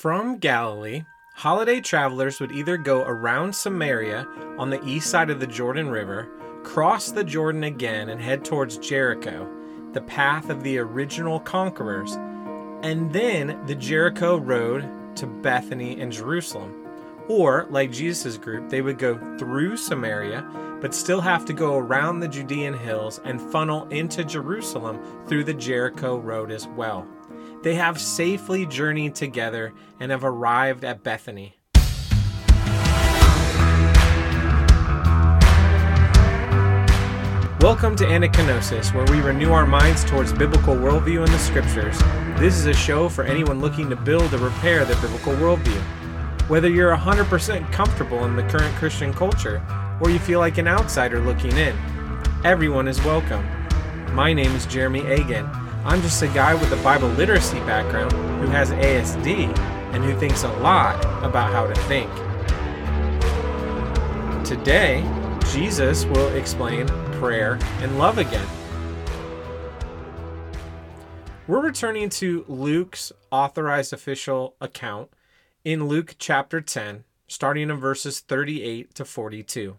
From Galilee, holiday travelers would either go around Samaria on the east side of the Jordan River, cross the Jordan again, and head towards Jericho, the path of the original conquerors, and then the Jericho road to Bethany and Jerusalem. Or, like Jesus' group, they would go through Samaria, but still have to go around the Judean hills and funnel into Jerusalem through the Jericho road as well. They have safely journeyed together and have arrived at Bethany. Welcome to Anakainosis, where we renew our minds towards biblical worldview in the scriptures. This is a show for anyone looking to build or repair their biblical worldview. Whether you're 100% comfortable in the current Christian culture or you feel like an outsider looking in, everyone is welcome. My name is Jeremy Agan. I'm just a guy with a Bible literacy background who has ASD and who thinks a lot about how to think. Today, Jesus will explain prayer and love again. We're returning to Luke's authorized official account in Luke chapter 10, starting in verses 38 to 42.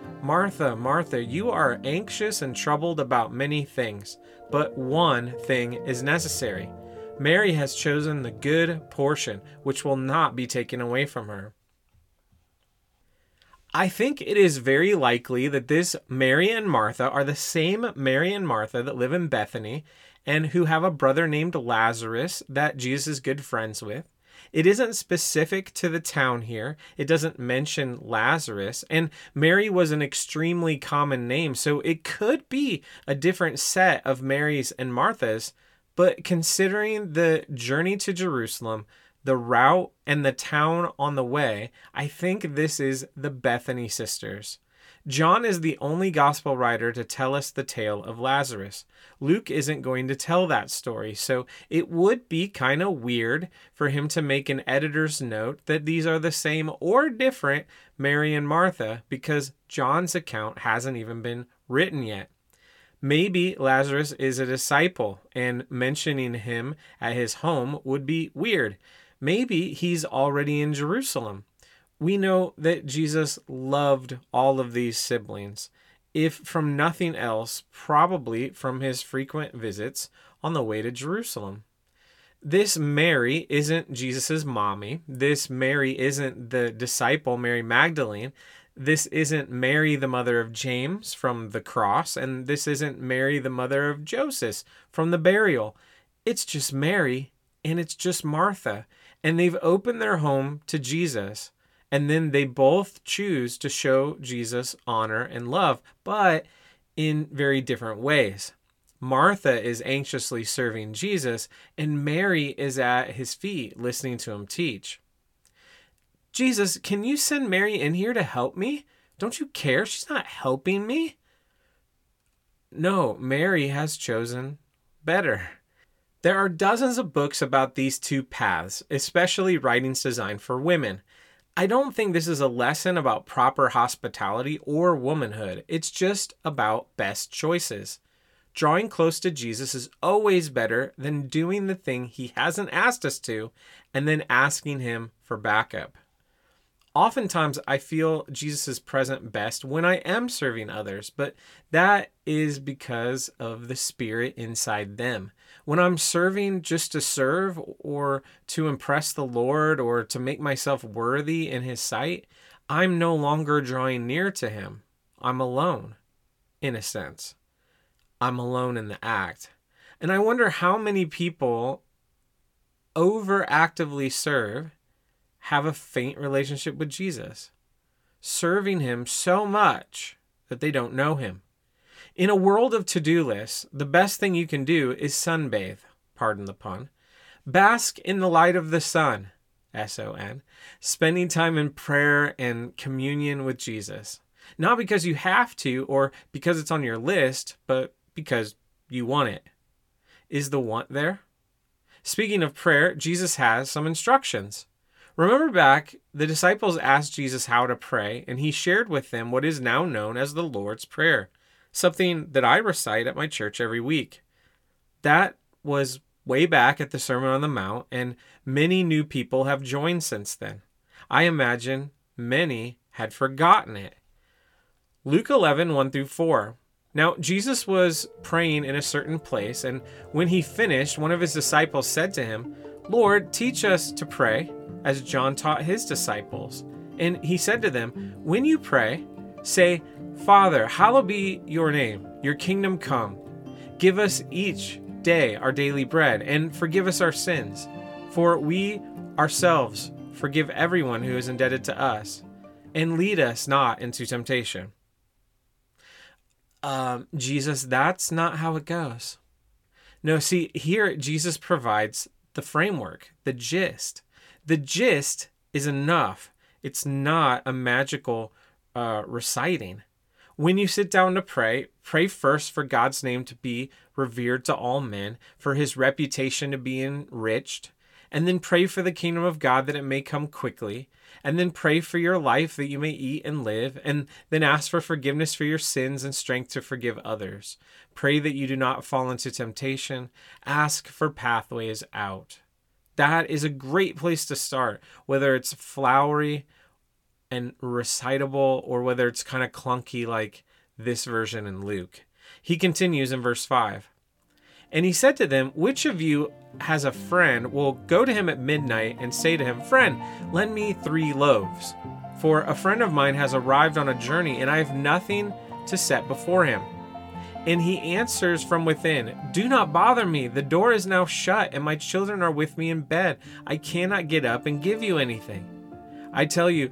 Martha, Martha, you are anxious and troubled about many things, but one thing is necessary. Mary has chosen the good portion, which will not be taken away from her. I think it is very likely that this Mary and Martha are the same Mary and Martha that live in Bethany and who have a brother named Lazarus that Jesus is good friends with. It isn't specific to the town here. It doesn't mention Lazarus. And Mary was an extremely common name, so it could be a different set of Marys and Marthas. But considering the journey to Jerusalem, the route, and the town on the way, I think this is the Bethany sisters. John is the only gospel writer to tell us the tale of Lazarus. Luke isn't going to tell that story, so it would be kind of weird for him to make an editor's note that these are the same or different Mary and Martha because John's account hasn't even been written yet. Maybe Lazarus is a disciple, and mentioning him at his home would be weird. Maybe he's already in Jerusalem we know that Jesus loved all of these siblings, if from nothing else, probably from his frequent visits on the way to Jerusalem. This Mary isn't Jesus' mommy. This Mary isn't the disciple Mary Magdalene. This isn't Mary, the mother of James from the cross, and this isn't Mary, the mother of Joseph from the burial. It's just Mary and it's just Martha, and they've opened their home to Jesus. And then they both choose to show Jesus honor and love, but in very different ways. Martha is anxiously serving Jesus, and Mary is at his feet listening to him teach. Jesus, can you send Mary in here to help me? Don't you care? She's not helping me. No, Mary has chosen better. There are dozens of books about these two paths, especially writings designed for women. I don't think this is a lesson about proper hospitality or womanhood. It's just about best choices. Drawing close to Jesus is always better than doing the thing he hasn't asked us to and then asking him for backup. Oftentimes, I feel Jesus is present best when I am serving others, but that is because of the spirit inside them. When I'm serving just to serve or to impress the Lord or to make myself worthy in His sight, I'm no longer drawing near to Him. I'm alone, in a sense. I'm alone in the act. And I wonder how many people overactively serve have a faint relationship with Jesus, serving him so much that they don't know him. In a world of to do lists, the best thing you can do is sunbathe, pardon the pun. Bask in the light of the sun. S O N, spending time in prayer and communion with Jesus. Not because you have to or because it's on your list, but because you want it. Is the want there? Speaking of prayer, Jesus has some instructions. Remember back, the disciples asked Jesus how to pray, and he shared with them what is now known as the Lord's Prayer, something that I recite at my church every week. That was way back at the Sermon on the Mount, and many new people have joined since then. I imagine many had forgotten it. Luke 11, 1 through 4. Now, Jesus was praying in a certain place, and when he finished, one of his disciples said to him, Lord, teach us to pray, as John taught his disciples. And he said to them, When you pray, say, Father, hallowed be your name, your kingdom come. Give us each day our daily bread, and forgive us our sins, for we ourselves forgive everyone who is indebted to us, and lead us not into temptation. Um, Jesus, that's not how it goes. No, see, here Jesus provides the framework, the gist. The gist is enough. It's not a magical uh, reciting. When you sit down to pray, pray first for God's name to be revered to all men, for his reputation to be enriched, and then pray for the kingdom of God that it may come quickly, and then pray for your life that you may eat and live, and then ask for forgiveness for your sins and strength to forgive others. Pray that you do not fall into temptation. Ask for pathways out. That is a great place to start, whether it's flowery and recitable or whether it's kind of clunky like this version in Luke. He continues in verse 5. And he said to them, Which of you has a friend will go to him at midnight and say to him, Friend, lend me three loaves. For a friend of mine has arrived on a journey, and I have nothing to set before him. And he answers from within, Do not bother me. The door is now shut, and my children are with me in bed. I cannot get up and give you anything. I tell you,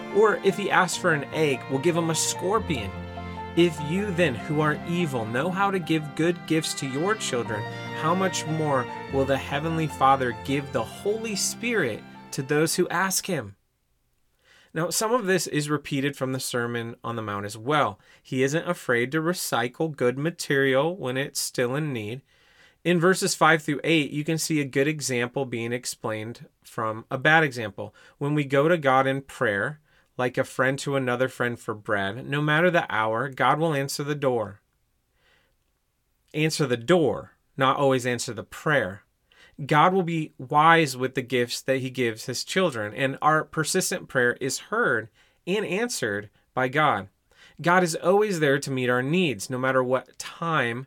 Or if he asks for an egg, we'll give him a scorpion? If you then, who are evil, know how to give good gifts to your children, how much more will the Heavenly Father give the Holy Spirit to those who ask Him? Now, some of this is repeated from the Sermon on the Mount as well. He isn't afraid to recycle good material when it's still in need. In verses 5 through 8, you can see a good example being explained from a bad example. When we go to God in prayer, like a friend to another friend for bread, no matter the hour, God will answer the door. Answer the door, not always answer the prayer. God will be wise with the gifts that He gives His children, and our persistent prayer is heard and answered by God. God is always there to meet our needs, no matter what time,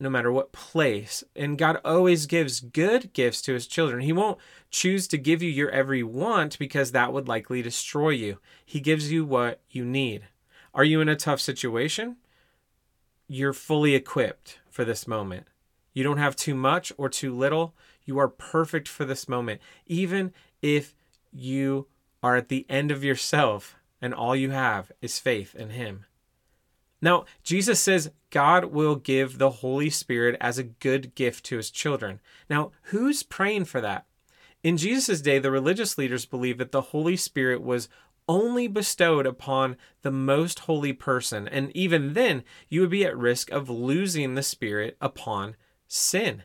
no matter what place. And God always gives good gifts to His children. He won't choose to give you your every want because that would likely destroy you. He gives you what you need. Are you in a tough situation? You're fully equipped for this moment. You don't have too much or too little. You are perfect for this moment. Even if you are at the end of yourself and all you have is faith in Him. Now, Jesus says God will give the Holy Spirit as a good gift to His children. Now, who's praying for that? In Jesus' day, the religious leaders believed that the Holy Spirit was only bestowed upon the most holy person, and even then, you would be at risk of losing the Spirit upon sin.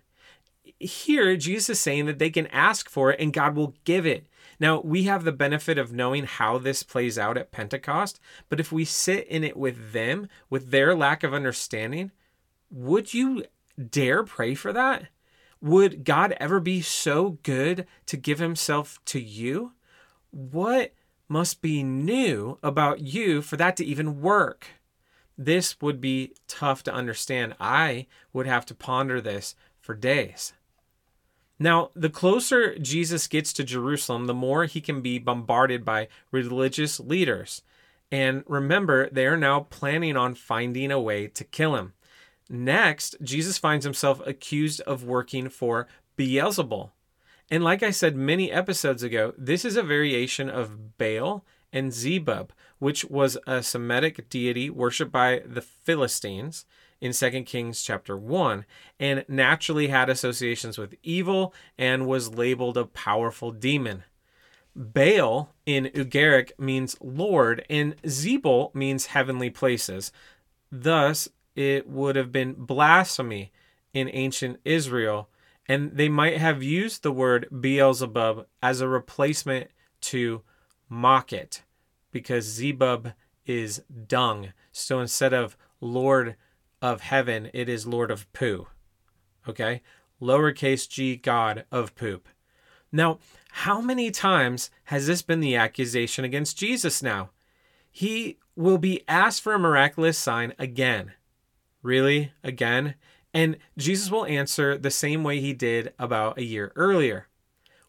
Here, Jesus is saying that they can ask for it and God will give it. Now, we have the benefit of knowing how this plays out at Pentecost, but if we sit in it with them, with their lack of understanding, would you dare pray for that? Would God ever be so good to give himself to you? What must be new about you for that to even work? This would be tough to understand. I would have to ponder this for days. Now, the closer Jesus gets to Jerusalem, the more he can be bombarded by religious leaders. And remember, they are now planning on finding a way to kill him. Next, Jesus finds himself accused of working for Beelzebul. And like I said many episodes ago, this is a variation of Baal and Zebub, which was a Semitic deity worshipped by the Philistines in 2 Kings chapter 1 and naturally had associations with evil and was labeled a powerful demon. Baal in Ugaric means Lord and Zebul means heavenly places. Thus, it would have been blasphemy in ancient Israel, and they might have used the word Beelzebub as a replacement to mock it, because Zebub is dung. So instead of Lord of heaven, it is Lord of poo. Okay? Lowercase g, God of poop. Now, how many times has this been the accusation against Jesus now? He will be asked for a miraculous sign again. Really? Again? And Jesus will answer the same way he did about a year earlier.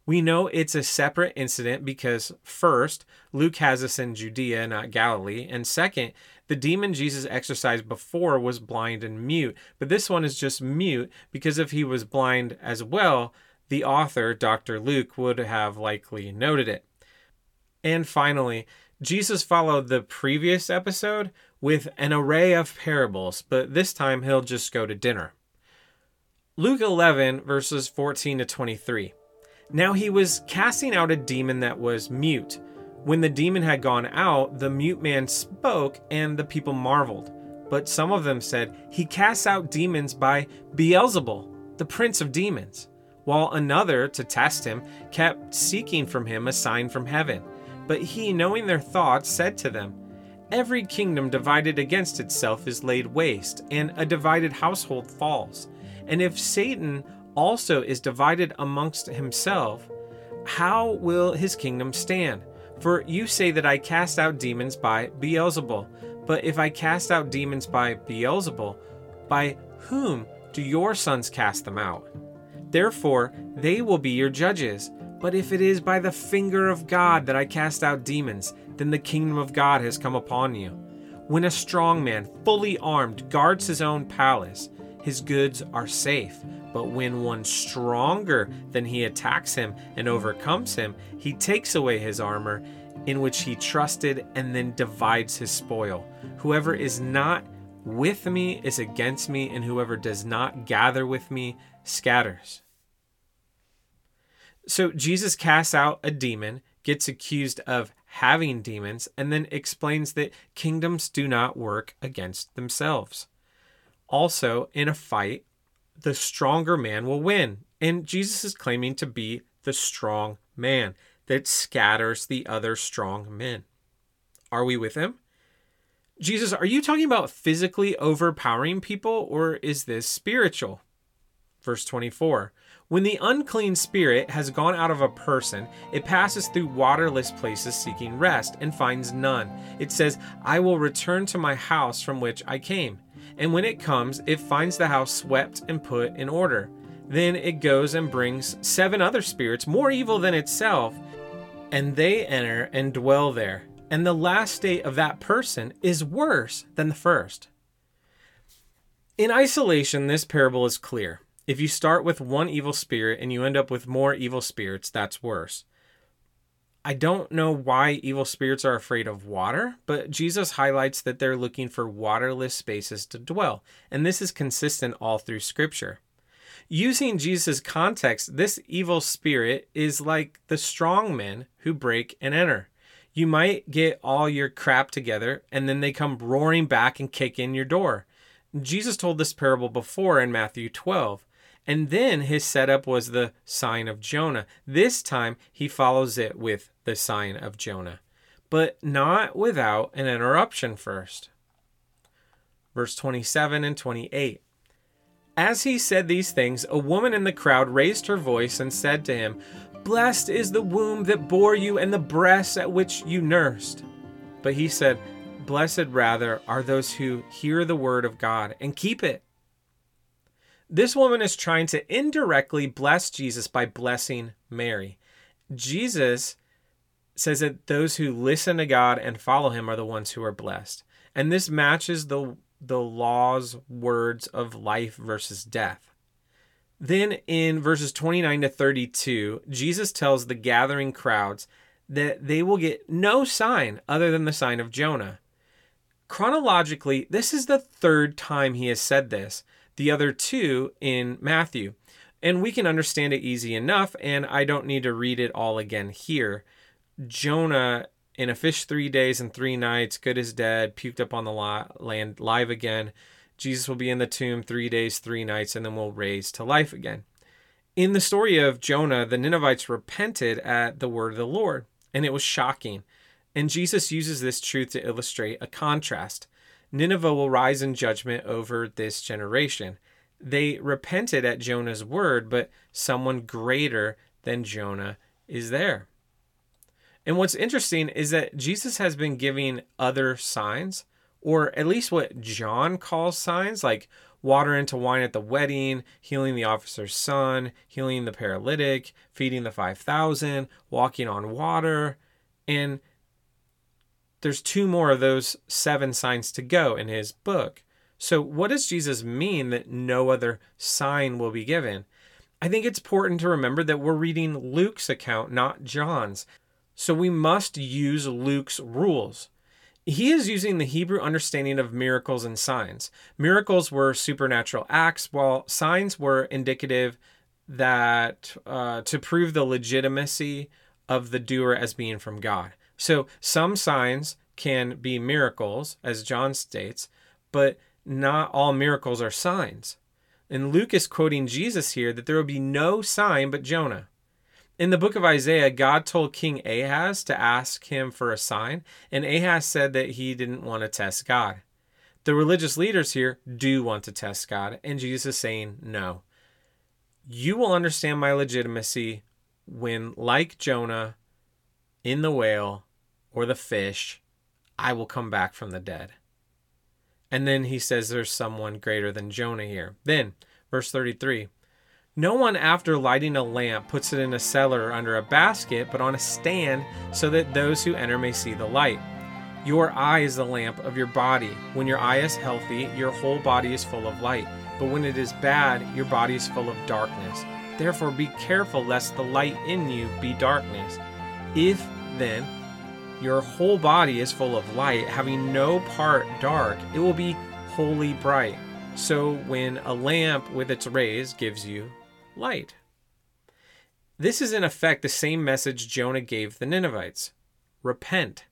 We know it's a separate incident because, first, Luke has us in Judea, not Galilee, and second, the demon Jesus exorcised before was blind and mute, but this one is just mute because if he was blind as well, the author, Dr. Luke, would have likely noted it. And finally, Jesus followed the previous episode with an array of parables, but this time he'll just go to dinner. Luke 11, verses 14 to 23. Now he was casting out a demon that was mute. When the demon had gone out, the mute man spoke, and the people marveled. But some of them said, He casts out demons by Beelzebul, the prince of demons. While another, to test him, kept seeking from him a sign from heaven. But he, knowing their thoughts, said to them, Every kingdom divided against itself is laid waste, and a divided household falls. And if Satan also is divided amongst himself, how will his kingdom stand? For you say that I cast out demons by Beelzebul. But if I cast out demons by Beelzebul, by whom do your sons cast them out? Therefore, they will be your judges. But if it is by the finger of God that I cast out demons, then the kingdom of God has come upon you. When a strong man, fully armed, guards his own palace, his goods are safe. But when one stronger than he attacks him and overcomes him, he takes away his armor in which he trusted and then divides his spoil. Whoever is not with me is against me, and whoever does not gather with me scatters. So Jesus casts out a demon, gets accused of having demons, and then explains that kingdoms do not work against themselves. Also, in a fight, the stronger man will win. And Jesus is claiming to be the strong man that scatters the other strong men. Are we with him? Jesus, are you talking about physically overpowering people or is this spiritual? Verse 24 When the unclean spirit has gone out of a person, it passes through waterless places seeking rest and finds none. It says, I will return to my house from which I came. And when it comes, it finds the house swept and put in order. Then it goes and brings seven other spirits more evil than itself, and they enter and dwell there. And the last state of that person is worse than the first. In isolation, this parable is clear. If you start with one evil spirit and you end up with more evil spirits, that's worse. I don't know why evil spirits are afraid of water, but Jesus highlights that they're looking for waterless spaces to dwell, and this is consistent all through Scripture. Using Jesus' context, this evil spirit is like the strong men who break and enter. You might get all your crap together, and then they come roaring back and kick in your door. Jesus told this parable before in Matthew 12. And then his setup was the sign of Jonah. This time he follows it with the sign of Jonah, but not without an interruption first. Verse 27 and 28. As he said these things, a woman in the crowd raised her voice and said to him, Blessed is the womb that bore you and the breasts at which you nursed. But he said, Blessed rather are those who hear the word of God and keep it. This woman is trying to indirectly bless Jesus by blessing Mary. Jesus says that those who listen to God and follow him are the ones who are blessed. And this matches the the law's words of life versus death. Then in verses 29 to 32, Jesus tells the gathering crowds that they will get no sign other than the sign of Jonah. Chronologically, this is the third time he has said this, the other two in Matthew. And we can understand it easy enough, and I don't need to read it all again here. Jonah in a fish three days and three nights, good as dead, puked up on the land, live again. Jesus will be in the tomb three days, three nights, and then will raise to life again. In the story of Jonah, the Ninevites repented at the word of the Lord, and it was shocking. And Jesus uses this truth to illustrate a contrast. Nineveh will rise in judgment over this generation. They repented at Jonah's word, but someone greater than Jonah is there. And what's interesting is that Jesus has been giving other signs, or at least what John calls signs, like water into wine at the wedding, healing the officer's son, healing the paralytic, feeding the 5,000, walking on water. And there's two more of those seven signs to go in his book. So, what does Jesus mean that no other sign will be given? I think it's important to remember that we're reading Luke's account, not John's. So we must use Luke's rules. He is using the Hebrew understanding of miracles and signs. Miracles were supernatural acts, while signs were indicative that uh, to prove the legitimacy of the doer as being from God. So some signs can be miracles, as John states, but not all miracles are signs. And Luke is quoting Jesus here that there will be no sign but Jonah. In the book of Isaiah, God told King Ahaz to ask him for a sign, and Ahaz said that he didn't want to test God. The religious leaders here do want to test God, and Jesus is saying, No. You will understand my legitimacy when, like Jonah in the whale or the fish, I will come back from the dead. And then he says there's someone greater than Jonah here. Then, verse 33 no one, after lighting a lamp, puts it in a cellar under a basket, but on a stand so that those who enter may see the light. Your eye is the lamp of your body. When your eye is healthy, your whole body is full of light. But when it is bad, your body is full of darkness. Therefore, be careful lest the light in you be darkness. If, then, your whole body is full of light, having no part dark, it will be wholly bright. So, when a lamp with its rays gives you light. This is in effect the same message Jonah gave the Ninevites repent,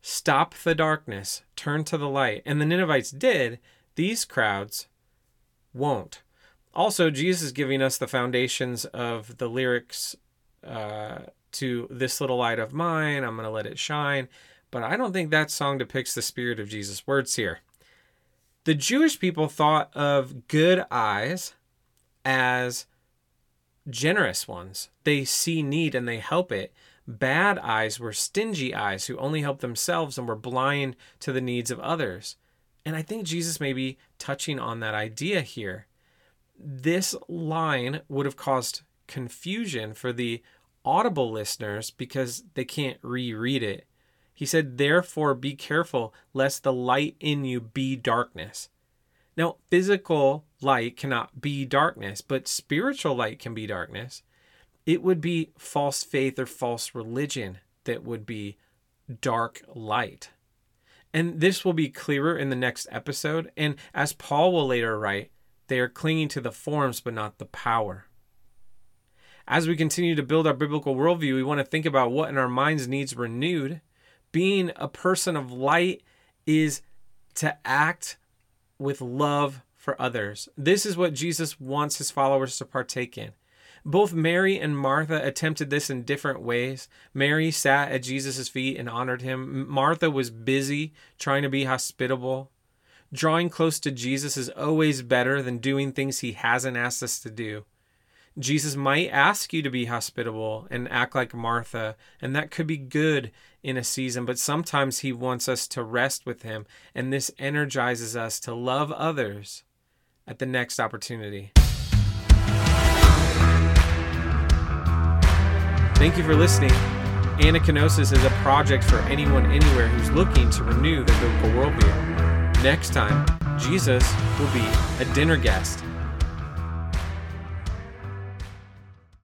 stop the darkness, turn to the light. And the Ninevites did, these crowds won't. Also, Jesus is giving us the foundations of the lyrics uh, to This Little Light of Mine, I'm going to let it shine. But I don't think that song depicts the spirit of Jesus' words here. The Jewish people thought of good eyes as generous ones. They see need and they help it. Bad eyes were stingy eyes who only helped themselves and were blind to the needs of others. And I think Jesus may be touching on that idea here. This line would have caused confusion for the audible listeners because they can't reread it. He said, Therefore, be careful lest the light in you be darkness. Now, physical light cannot be darkness, but spiritual light can be darkness. It would be false faith or false religion that would be dark light. And this will be clearer in the next episode. And as Paul will later write, they are clinging to the forms but not the power. As we continue to build our biblical worldview, we want to think about what in our minds needs renewed. Being a person of light is to act with love for others. This is what Jesus wants his followers to partake in. Both Mary and Martha attempted this in different ways. Mary sat at Jesus' feet and honored him. Martha was busy trying to be hospitable. Drawing close to Jesus is always better than doing things he hasn't asked us to do. Jesus might ask you to be hospitable and act like Martha, and that could be good in a season, but sometimes he wants us to rest with him, and this energizes us to love others at the next opportunity. Thank you for listening. Anakainosis is a project for anyone anywhere who's looking to renew their biblical worldview. Next time, Jesus will be a dinner guest